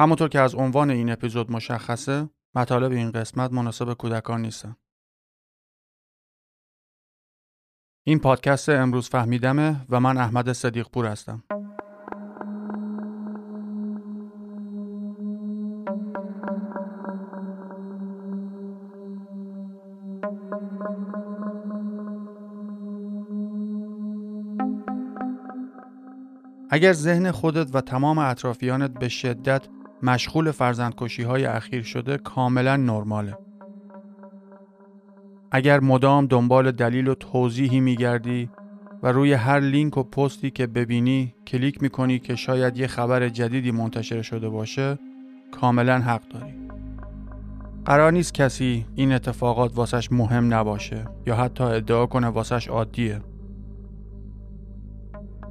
همونطور که از عنوان این اپیزود مشخصه مطالب این قسمت مناسب کودکان نیستن. این پادکست امروز فهمیدمه و من احمد صدیق پور هستم. اگر ذهن خودت و تمام اطرافیانت به شدت مشغول فرزندکشی های اخیر شده کاملا نرماله. اگر مدام دنبال دلیل و توضیحی میگردی و روی هر لینک و پستی که ببینی کلیک می‌کنی که شاید یه خبر جدیدی منتشر شده باشه کاملا حق داری. قرار نیست کسی این اتفاقات واسش مهم نباشه یا حتی ادعا کنه واسش عادیه.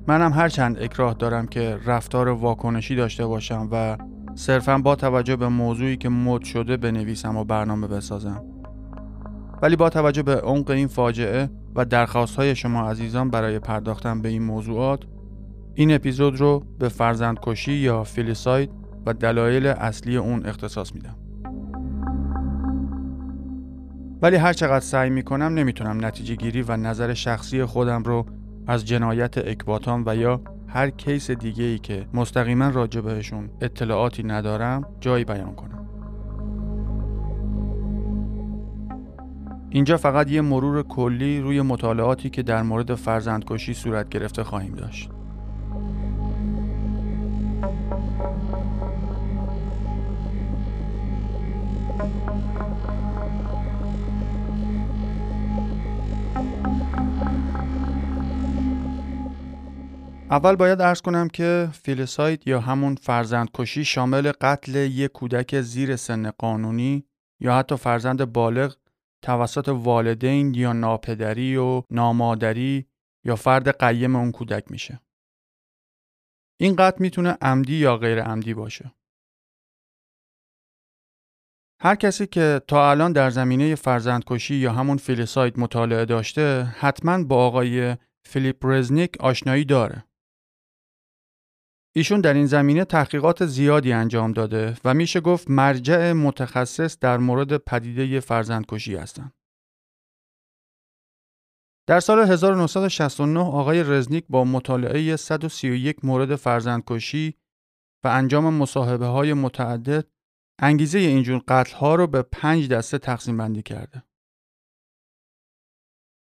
منم هرچند اکراه دارم که رفتار واکنشی داشته باشم و صرفا با توجه به موضوعی که مد شده بنویسم و برنامه بسازم. ولی با توجه به عمق این فاجعه و درخواست شما عزیزان برای پرداختن به این موضوعات این اپیزود رو به فرزندکشی یا فیلیساید و دلایل اصلی اون اختصاص میدم. ولی هر چقدر سعی می‌کنم نمی‌تونم نتیجه گیری و نظر شخصی خودم رو از جنایت اکباتان و یا هر کیس دیگه ای که مستقیما راجع بهشون اطلاعاتی ندارم جایی بیان کنم. اینجا فقط یه مرور کلی روی مطالعاتی که در مورد فرزندکشی صورت گرفته خواهیم داشت. اول باید ارز کنم که فیلساید یا همون فرزندکشی شامل قتل یک کودک زیر سن قانونی یا حتی فرزند بالغ توسط والدین یا ناپدری و نامادری یا فرد قیم اون کودک میشه. این قتل می‌تونه عمدی یا غیر عمدی باشه. هر کسی که تا الان در زمینه فرزندکشی یا همون فیلساید مطالعه داشته حتما با آقای فیلیپ رزنیک آشنایی داره. ایشون در این زمینه تحقیقات زیادی انجام داده و میشه گفت مرجع متخصص در مورد پدیده فرزندکشی هستند. در سال 1969 آقای رزنیک با مطالعه 131 مورد فرزندکشی و انجام مصاحبه های متعدد انگیزه اینجور قتل ها رو به پنج دسته تقسیم بندی کرده.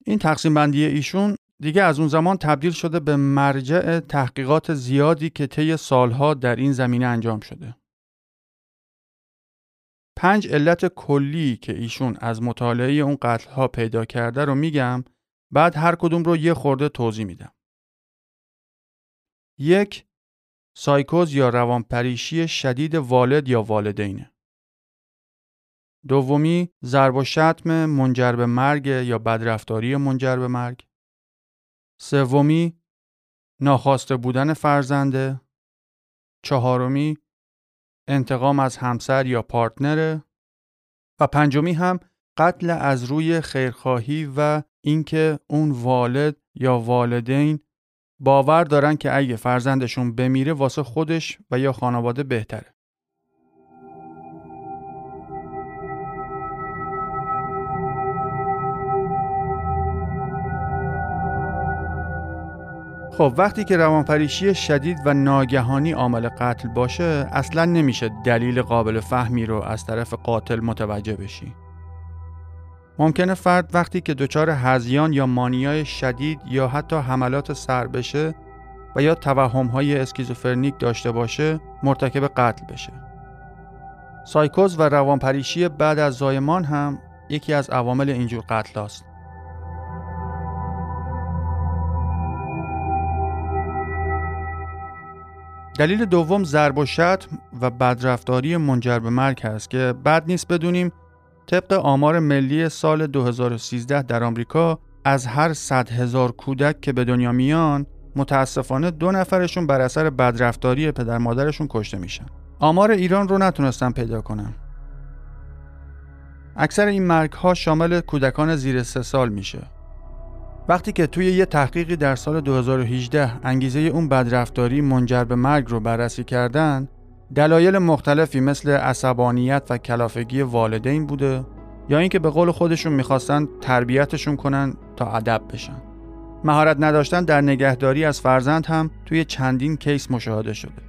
این تقسیم بندی ایشون دیگه از اون زمان تبدیل شده به مرجع تحقیقات زیادی که طی سالها در این زمینه انجام شده. پنج علت کلی که ایشون از مطالعه اون قتل ها پیدا کرده رو میگم بعد هر کدوم رو یه خورده توضیح میدم. یک سایکوز یا روانپریشی شدید والد یا والدینه. دومی ضرب و شتم منجر به مرگ یا بدرفتاری منجر به مرگ. سومی ناخواسته بودن فرزنده چهارمی انتقام از همسر یا پارتنره و پنجمی هم قتل از روی خیرخواهی و اینکه اون والد یا والدین باور دارن که اگه فرزندشون بمیره واسه خودش و یا خانواده بهتره. خب وقتی که روانپریشی شدید و ناگهانی عامل قتل باشه اصلا نمیشه دلیل قابل فهمی رو از طرف قاتل متوجه بشی. ممکنه فرد وقتی که دچار هذیان یا مانیای شدید یا حتی حملات صرع بشه و یا توهم‌های اسکیزوفرنیک داشته باشه مرتکب قتل بشه. سایکوز و روانپریشی بعد از زایمان هم یکی از عوامل اینجور قتل است. دلیل دوم ضرب و شتم و بدرفتاری منجر به مرگ است که بد نیست بدونیم طبق آمار ملی سال 2013 در آمریکا از هر 100 هزار کودک که به دنیا میان متاسفانه دو نفرشون بر اثر بدرفتاری پدر مادرشون کشته میشن. آمار ایران رو نتونستم پیدا کنم. اکثر این مرگ ها شامل کودکان زیر سه سال میشه وقتی که توی یه تحقیقی در سال 2018 انگیزه اون بدرفتاری منجر به مرگ رو بررسی کردن دلایل مختلفی مثل عصبانیت و کلافگی والدین بوده یا اینکه به قول خودشون می‌خواستن تربیتشون کنن تا ادب بشن. مهارت نداشتن در نگهداری از فرزند هم توی چندین کیس مشاهده شده.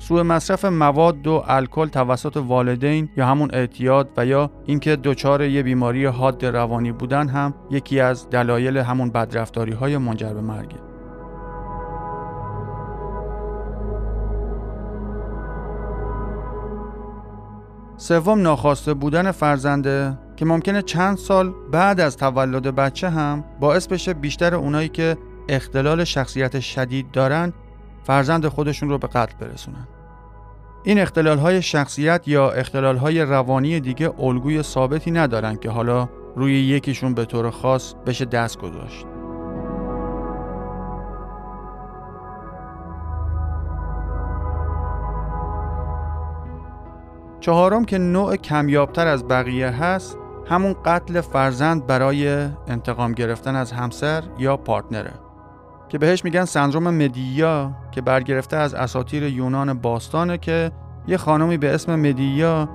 سوء مصرف مواد و الکل توسط والدین یا همون اعتیاد و یا اینکه دچار یه بیماری حاد روانی بودن هم یکی از دلایل همون بدرفتاری های منجر به مرگه. سوم ناخواسته بودن فرزنده که ممکنه چند سال بعد از تولد بچه هم باعث بشه بیشتر اونایی که اختلال شخصیت شدید دارن فرزند خودشون رو به قتل برسونن. این اختلال های شخصیت یا اختلال های روانی دیگه الگوی ثابتی ندارن که حالا روی یکیشون به طور خاص بشه دست گذاشت. چهارم که نوع کمیابتر از بقیه هست همون قتل فرزند برای انتقام گرفتن از همسر یا partner ه که بهش میگن سندروم مدیا که برگرفته از اساطیر یونان باستانه که یه خانمی به اسم مدیا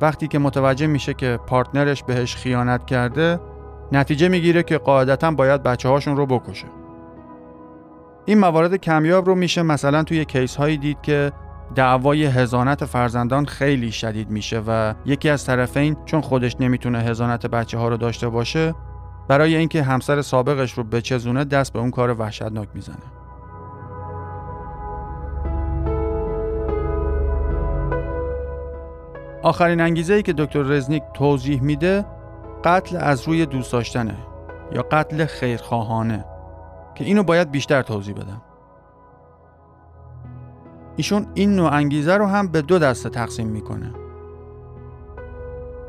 وقتی که متوجه میشه که partner ش بهش خیانت کرده نتیجه می‌گیره که قاعدتا باید بچه هاشون رو بکشه. این موارد کمیاب رو میشه مثلا توی case هایی دید که دعوای هزانت فرزندان خیلی شدید میشه و یکی از طرفین چون خودش نمی‌تونه هزانت بچه ها رو داشته باشه برای اینکه همسر سابقش رو بچزونه دست به اون کار وحشتناک می‌زنه. آخرین انگیزه ای که دکتر رزنیک توضیح میده قتل از روی دوست داشتنه یا قتل خیرخواهانه که اینو باید بیشتر توضیح بدم. ایشون این نوع انگیزه رو هم به دو دسته تقسیم می‌کنه.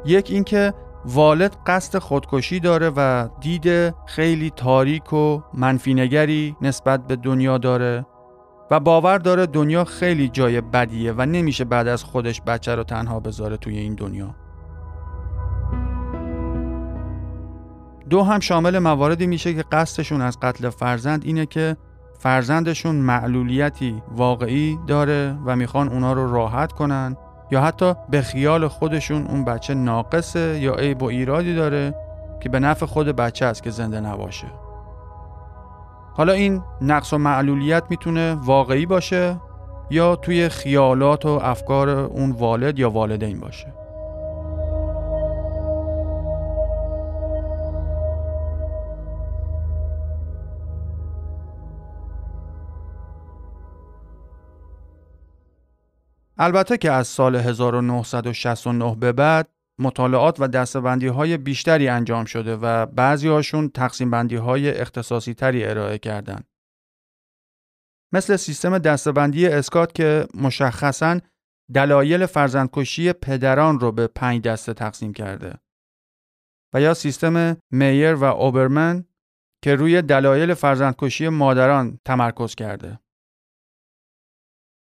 یک اینکه والد قصد خودکشی داره و دید خیلی تاریک و منفینگری نسبت به دنیا داره و باور داره دنیا خیلی جای بدیه و نمیشه بعد از خودش بچه رو تنها بذاره توی این دنیا. دو هم شامل مواردی میشه که قصدشون از قتل فرزند اینه که فرزندشون معلولیتی واقعی داره و می‌خوان اونا رو راحت کنن یا حتی به خیال خودشون اون بچه ناقصه یا عیب و ایرادی داره که به نفع خود بچه است که زنده نباشه. حالا این نقص و معلولیت می‌تونه واقعی باشه یا توی خیالات و افکار اون والد یا والدین باشه؟ البته که از سال 1969 به بعد مطالعات و دستبندی های بیشتری انجام شده و بعضی هاشون تقسیم بندی های اختصاصی تری ارائه کردن. مثل سیستم دستبندی اسکات که مشخصاً دلایل فرزندکشی پدران رو به پنج دسته تقسیم کرده. و یا سیستم میر و اوبرمن که روی دلایل فرزندکشی مادران تمرکز کرده.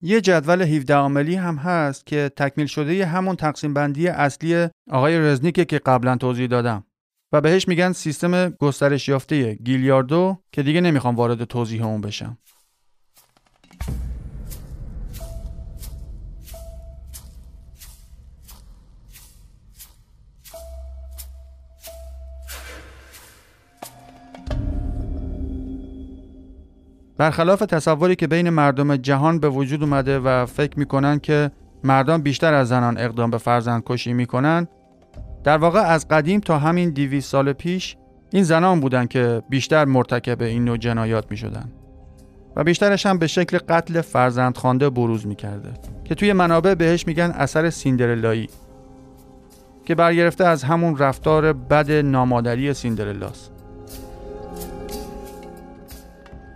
یه جدول 17 عاملی هم هست که تکمیل شده همون تقسیم بندی اصلی آقای رزنیکه که قبلا توضیح دادم و بهش میگن سیستم گسترش یافته گیلیاردو که دیگه نمی‌خوام وارد توضیح اون بشم. برخلاف تصوری که بین مردم جهان به وجود اومده و فکر می‌کنن که مردان بیشتر از زنان اقدام به فرزند کشی می‌کنن در واقع از قدیم تا همین 200 سال پیش این زنان بودن که بیشتر مرتکب این نوع جنایات می‌شدن و بیشترش هم به شکل قتل فرزند خانده بروز می‌کرده که توی منابع بهش میگن اثر سیندرلایی که برگرفته از همون رفتار بد نامادری سیندرلاست.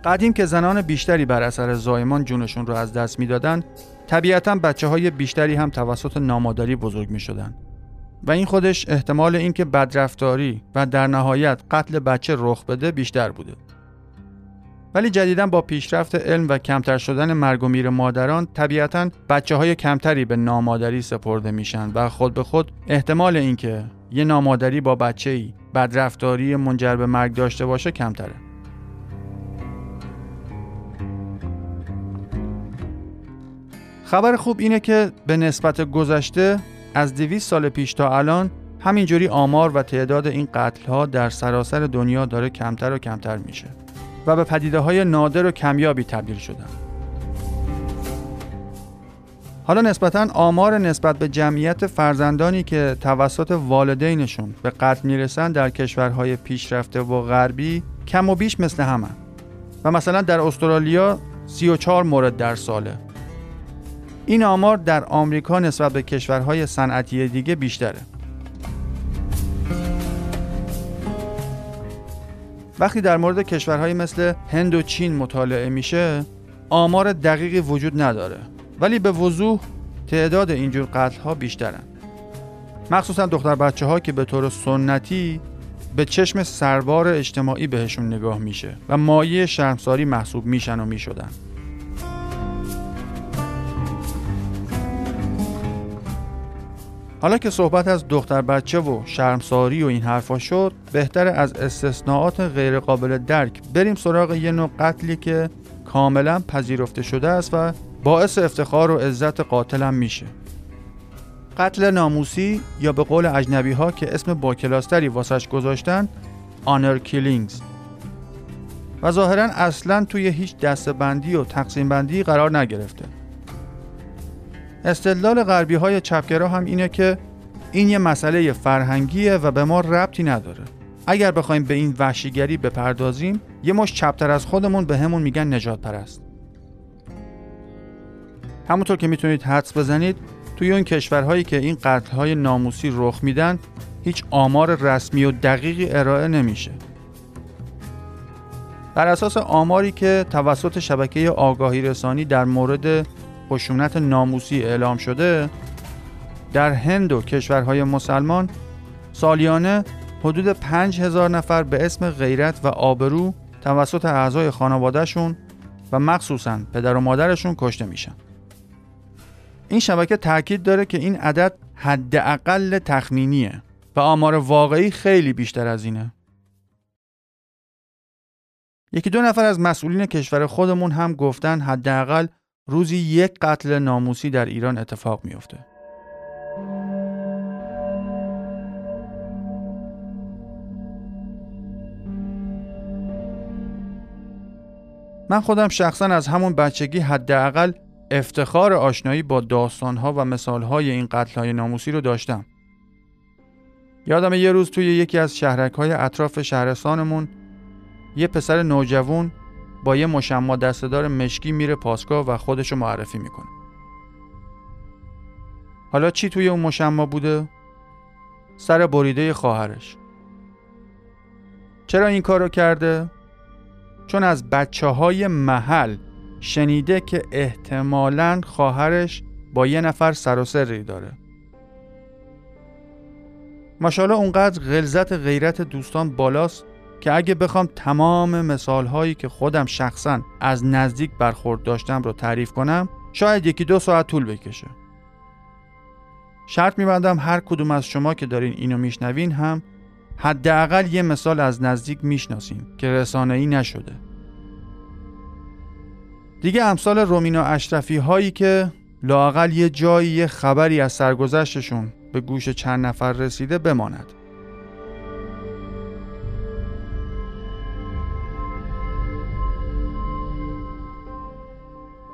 قدیم که زنان بیشتری بر اثر زایمان جونشون رو از دست می‌دادن طبیعتا بچه های بیشتری هم توسط نامادری بزرگ می شدن. و این خودش احتمال اینکه بدرفتاری و در نهایت قتل بچه رخ بده بیشتر بوده. ولی جدیدا با پیشرفت علم و کمتر شدن مرگ و میر مادران طبیعتا بچه های کمتری به نامادری سپرده میشن و خود به خود احتمال اینکه یه نامادری با بچه ای بدرفتاری منجر به مرگ داشته باشه کمتره. خبر خوب اینه که به نسبت گذشته از 200 سال پیش تا الان همینجوری آمار و تعداد این قتل ها در سراسر دنیا داره کمتر و کمتر میشه و به پدیده های نادر و کمیابی تبدیل شدن. حالا نسبتا آمار نسبت به جمعیت فرزندانی که توسط والدینشون به قتل می‌رسن در کشورهای پیشرفته و غربی کم و بیش مثل همه و مثلا در استرالیا 34 مورد در ساله این آمار در آمریکا نسبت به کشورهای صنعتی دیگه بیشتره. وقتی در مورد کشورهایی مثل هند و چین مطالعه میشه آمار دقیقی وجود نداره ولی به وضوح تعداد اینجور قتل ها بیشترن مخصوصا دختر بچه ها که به طور سنتی به چشم سربار اجتماعی بهشون نگاه میشه و مایه شرمساری محسوب میشن و می‌شدن. حالا که صحبت از دختر بچه و شرمساری و این حرفا شد بهتر از استثناءات غیرقابل درک بریم سراغ یه نوع قتلی که کاملا پذیرفته شده است و باعث افتخار و عزت قاتلم میشه. قتل ناموسی یا به قول اجنبی ها که اسم با کلاستری واسش گذاشتن آنر کیلینگز و ظاهرا اصلا توی هیچ دستبندی و تقسیم بندی قرار نگرفته. استدلال غربی های چپگرا هم اینه که این یه مسئله فرهنگیه و به ما ربطی نداره. اگر بخوایم به این وحشیگری بپردازیم یه مش چپتر از خودمون به همون میگن نجات پرست همونطور که می‌تونید حدس بزنید توی اون کشورهایی که این قتلهای ناموسی رخ میدن هیچ آمار رسمی و دقیقی ارائه نمیشه. بر اساس آماری که توسط شبکه آگاهی رسانی در مورد خشونت ناموسی اعلام شده در هند و کشورهای مسلمان سالیانه حدود 5000 نفر به اسم غیرت و آبرو توسط اعضای خانوادهشون و مخصوصا پدر و مادرشون کشته میشن. این شبکه تاکید داره که این عدد حداقل تخمینیه و آمار واقعی خیلی بیشتر از اینه. یکی دو نفر از مسئولین کشور خودمون هم گفتن حداقل روزی یک قتل ناموسی در ایران اتفاق میافته. من خودم شخصا از همون بچگی حداقل افتخار آشنایی با داستانها و مثالهای این قتلهای ناموسی رو داشتم. یادم یه روز توی یکی از شهرک های اطراف شهرستانمون یه پسر نوجوان با یه مشما دستدار مشکی میره پاسگاه و خودشو معرفی می‌کنه. حالا چی توی اون مشما بوده؟ سر بریده خواهرش. چرا این کارو کرده؟ چون از بچه های محل شنیده که احتمالا خواهرش با یه نفر سر و سری داره. ماشاءالله اونقدر غلظت غیرت دوستان بالاست که اگه بخوام تمام مثال هایی که خودم شخصا از نزدیک برخورد داشتم رو تعریف کنم شاید یکی دو ساعت طول بکشه. شرط میبندم هر کدوم از شما که دارین اینو میشنوین هم حداقل یه مثال از نزدیک می‌شناسین که رسانه ای نشده. دیگه امثال رومینا اشرفی هایی که لاقل یه جایی خبری از سرگذشتشون به گوش چند نفر رسیده بماند.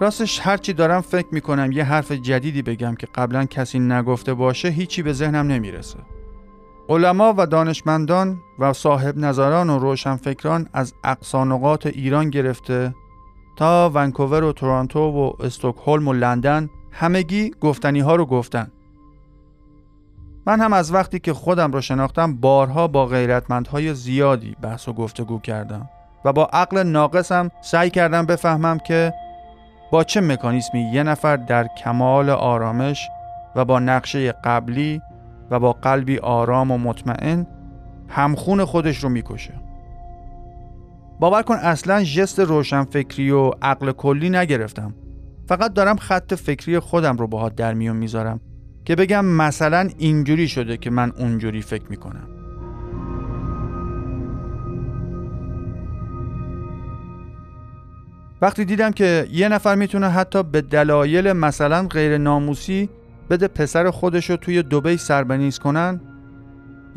راستش هرچی دارم فکر می‌کنم یه حرف جدیدی بگم که قبلا کسی نگفته باشه هیچی به ذهنم نمی‌رسه. علما و دانشمندان و صاحب نظران و روشنفکران از اقصانقات ایران گرفته تا ونکوور و تورانتو و استکهلم و لندن همگی گفتنی ها رو گفتن. من هم از وقتی که خودم رو شناختم بارها با غیرتمندهای زیادی بحث و گفتگو کردم و با عقل ناقصم سعی کردم بفهمم که با چه مکانیسمی یه نفر در کمال آرامش و با نقشه قبلی و با قلبی آرام و مطمئن همخون خودش رو می‌کشه؟ باور کن اصلا ژست روشنفکری و عقل کلی نگرفتم. فقط دارم خط فکری خودم رو باهات در میون می‌ذارم که بگم مثلا اینجوری شده که من اونجوری فکر می‌کنم. وقتی دیدم که یه نفر می‌تونه حتی به دلایل مثلا غیر ناموسی بده پسر خودش رو توی دوبی سربنیز کنن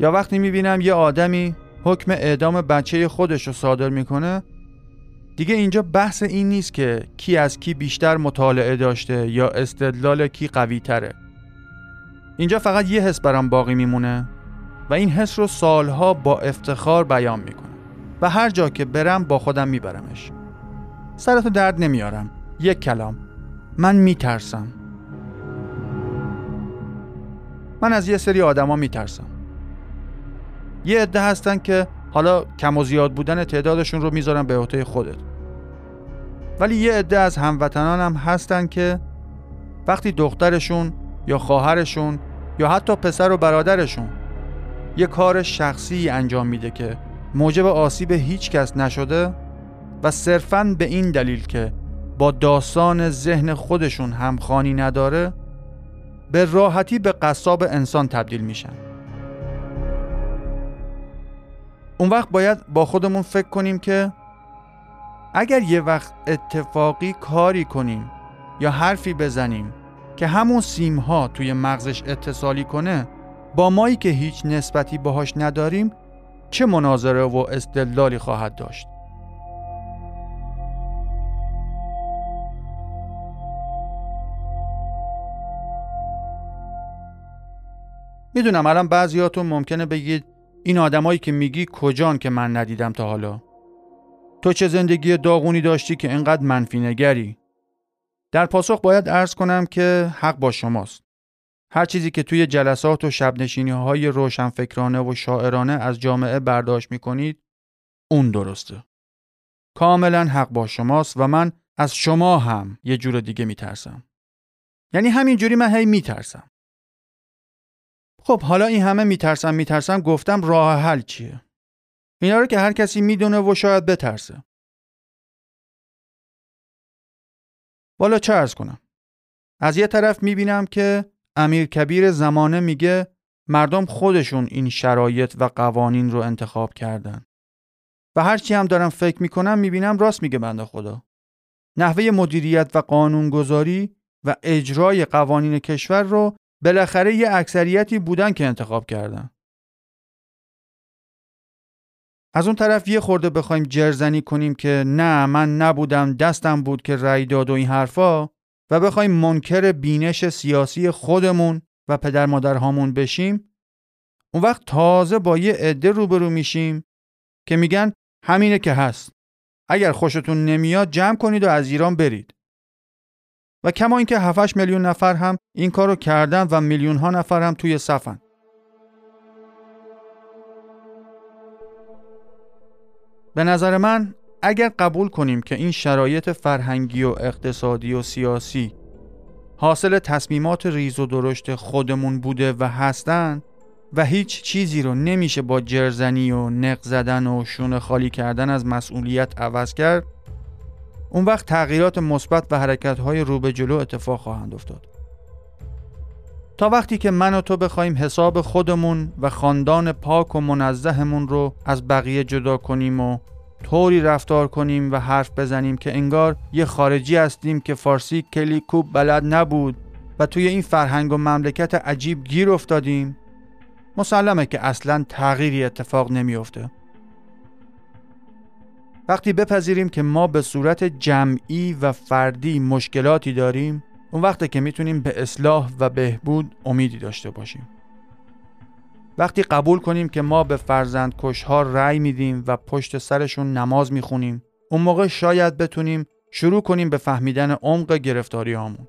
یا وقتی می‌بینم یه آدمی حکم اعدام بچه خودش رو صادر می‌کنه دیگه اینجا بحث این نیست که کی از کی بیشتر مطالعه داشته یا استدلال کی قوی تره اینجا فقط یه حس برام باقی میمونه و این حس رو سالها با افتخار بیان می‌کنم و هر جا که برم با خودم میبرمش. سرتو درد نمیارم. یک کلام. من میترسم. من از یه سری آدما میترسم. یه عده هستن که حالا کم و زیاد بودن تعدادشون رو می‌ذارن به عهده خودت. ولی یه عده از هموطنانم هستن که وقتی دخترشون یا خواهرشون یا حتی پسر و برادرشون یه کار شخصی انجام میده که موجب آسیب هیچ کس نشده و صرفاً به این دلیل که با داستان ذهن خودشون همخانی نداره به راحتی به قصاب انسان تبدیل میشن. اون وقت باید با خودمون فکر کنیم که اگر یه وقت اتفاقی کاری کنیم یا حرفی بزنیم که همون سیمها توی مغزش اتصالی کنه با مایی که هیچ نسبتی باهاش نداریم چه مناظره و استدلالی خواهد داشت؟ می‌دونم الان بعضیاتون ممکنه بگید این آدمایی که میگی کجان که من ندیدم تا حالا تو چه زندگی داغونی داشتی که انقدر منفی نگری در پاسخ باید ارز کنم که حق با شماست هر چیزی که توی جلسات و شبنشینی های روشنفکرانه و شاعرانه از جامعه برداشت می کنید اون درسته. کاملا حق با شماست و من از شما هم یه جور دیگه میترسم. یعنی همین جوری من هی میترسم. خب حالا این همه میترسم میترسم گفتم راه حل چیه؟ اینا رو که هر کسی می‌دونه و شاید بترسه. والا چه ارز کنم؟ از یه طرف می‌بینم که امیر کبیر زمانه میگه مردم خودشون این شرایط و قوانین رو انتخاب کردن. و هرچی هم دارم فکر می‌کنم می‌بینم راست میگه بنده خدا. نحوه مدیریت و قانونگذاری و اجرای قوانین کشور رو بالاخره یه اکثریتی بودن که انتخاب کردن. از اون طرف یه خورده بخوایم جرزنی کنیم که نه من نبودم دستم بود که رأی داد و این حرفا و بخوایم منکر بینش سیاسی خودمون و پدر مادرهامون بشیم. اون وقت تازه با یه عده روبرو میشیم که میگن همینه که هست. اگر خوشتون نمیاد جمع کنید و از ایران برید. و کما اینکه 7 میلیون نفر هم این کارو کردن و میلیون ها نفر هم توی صفن. به نظر من اگر قبول کنیم که این شرایط فرهنگی و اقتصادی و سیاسی حاصل تصمیمات ریز و درشت خودمون بوده و هستن و هیچ چیزی رو نمیشه با جرزنی و نق زدن و شونه خالی کردن از مسئولیت عوض کرد اون وقت تغییرات مثبت و حرکت‌های رو به جلو اتفاق خواهند افتاد تا وقتی که من و تو بخوایم حساب خودمون و خاندان پاک و منزهمون رو از بقیه جدا کنیم و طوری رفتار کنیم و حرف بزنیم که انگار یه خارجی هستیم که فارسی کلی کوب بلد نبود و توی این فرهنگ و مملکت عجیب گیر افتادیم مسلمه که اصلا تغییری اتفاق نمیافته. وقتی بپذیریم که ما به صورت جمعی و فردی مشکلاتی داریم اون وقته که می‌تونیم به اصلاح و بهبود امیدی داشته باشیم وقتی قبول کنیم که ما به فرزند کشها رأی میدیم و پشت سرشون نماز می‌خونیم اون موقع شاید بتونیم شروع کنیم به فهمیدن عمق گرفتاری هامون.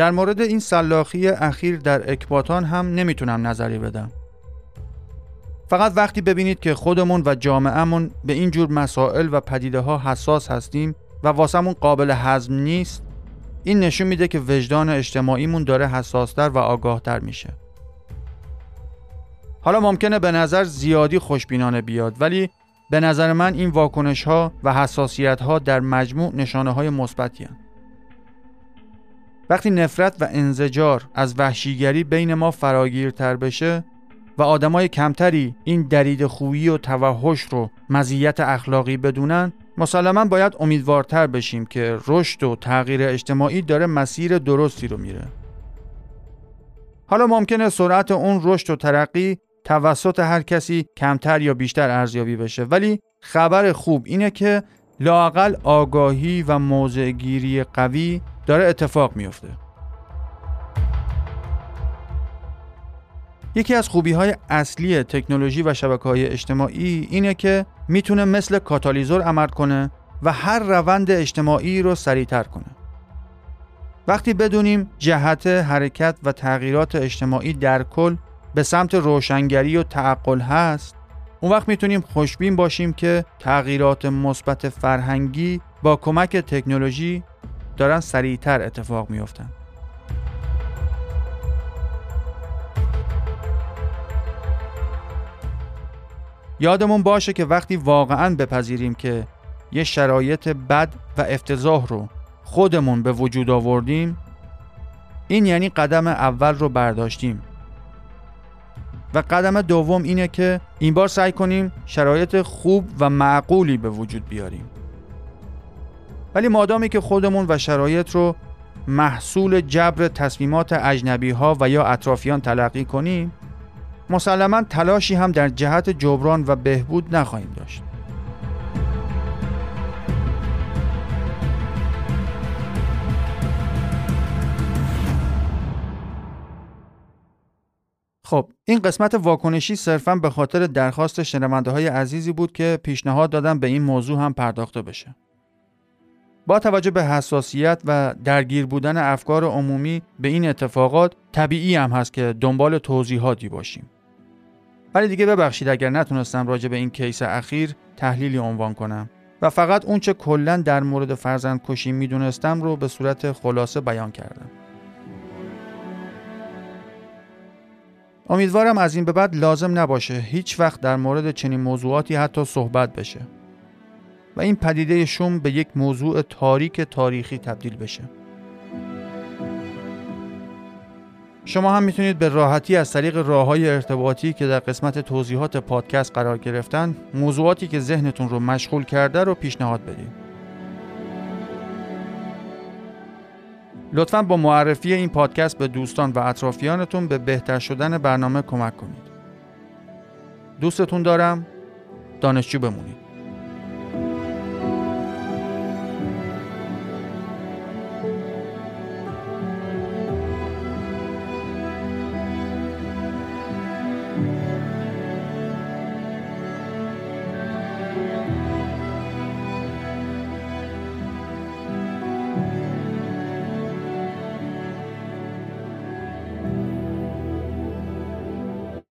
در مورد این سلاخی اخیر در اکباتان هم نمی‌تونم نظری بدم. فقط وقتی ببینید که خودمون و جامعهمون به این جور مسائل و پدیده ها حساس هستیم و واسمون قابل هضم نیست این نشون میده که وجدان اجتماعیمون داره حساستر و آگاهتر میشه حالا ممکنه به نظر زیادی خوشبینانه بیاد ولی به نظر من این واکنش ها و حساسیت ها در مجموع نشانه های مثبتی وقتی نفرت و انزجار از وحشیگری بین ما فراگیرتر بشه و آدمای کمتری این درید خویی و توحش رو مزیت اخلاقی بدونن مسلما باید امیدوارتر بشیم که رشد و تغییر اجتماعی داره مسیر درستی رو میره. حالا ممکنه سرعت اون رشد و ترقی توسط هر کسی کمتر یا بیشتر ارزیابی بشه ولی خبر خوب اینه که لاقل آگاهی و موضعگیری قوی داره اتفاق میفته یکی از خوبی های اصلی تکنولوژی و شبکه های اجتماعی اینه که می‌تونه مثل کاتالیزور عمل کنه و هر روند اجتماعی رو سریعتر کنه. وقتی بدونیم جهت حرکت و تغییرات اجتماعی در کل به سمت روشنگری و تعقل هست اون وقت می‌تونیم خوشبین باشیم که تغییرات مثبت فرهنگی با کمک تکنولوژی دارن سریعتر اتفاق میافتن. یادمون باشه که وقتی واقعا بپذیریم که یه شرایط بد و افتضاح رو خودمون به وجود آوردیم این یعنی قدم اول رو برداشتیم و قدم دوم اینه که این بار سعی کنیم شرایط خوب و معقولی به وجود بیاریم ولی مادامی که خودمون و شرایط رو محصول جبر تصمیمات اجنبی ها و یا اطرافیان تلقی کنیم مسلما تلاشی هم در جهت جبران و بهبود نخواهیم داشت خب این قسمت واکنشی صرفا به خاطر درخواست شنونده های عزیزی بود که پیشنهاد دادم به این موضوع هم پرداخته بشه. با توجه به حساسیت و درگیر بودن افکار عمومی به این اتفاقات طبیعی هم هست که دنبال توضیحاتی باشیم. ولی دیگه ببخشید اگر نتونستم راجع به این کیس اخیر تحلیلی عنوان کنم و فقط اونچه کلا در مورد فرزند کشی می‌دونستم رو به صورت خلاصه بیان کردم. امیدوارم از این به بعد لازم نباشه هیچ وقت در مورد چنین موضوعاتی حتی صحبت بشه این پدیده شوم به یک موضوع تاریک تاریخی تبدیل بشه. شما هم می‌تونید به راحتی از طریق راه های ارتباطی که در قسمت توضیحات پادکست قرار گرفتن موضوعاتی که ذهنتون رو مشغول کرده رو پیشنهاد بدید. لطفا با معرفی این پادکست به دوستان و اطرافیانتون به بهتر شدن برنامه کمک کنید. دوستتون دارم دانشجو بمونید.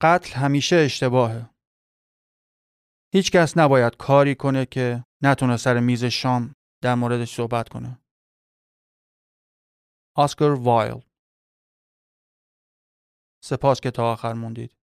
قتل همیشه اشتباهه. هیچ کس نباید کاری کنه که نتونه سر میز شام در موردش صحبت کنه. آسکر وایل سپاس که تا آخر موندید.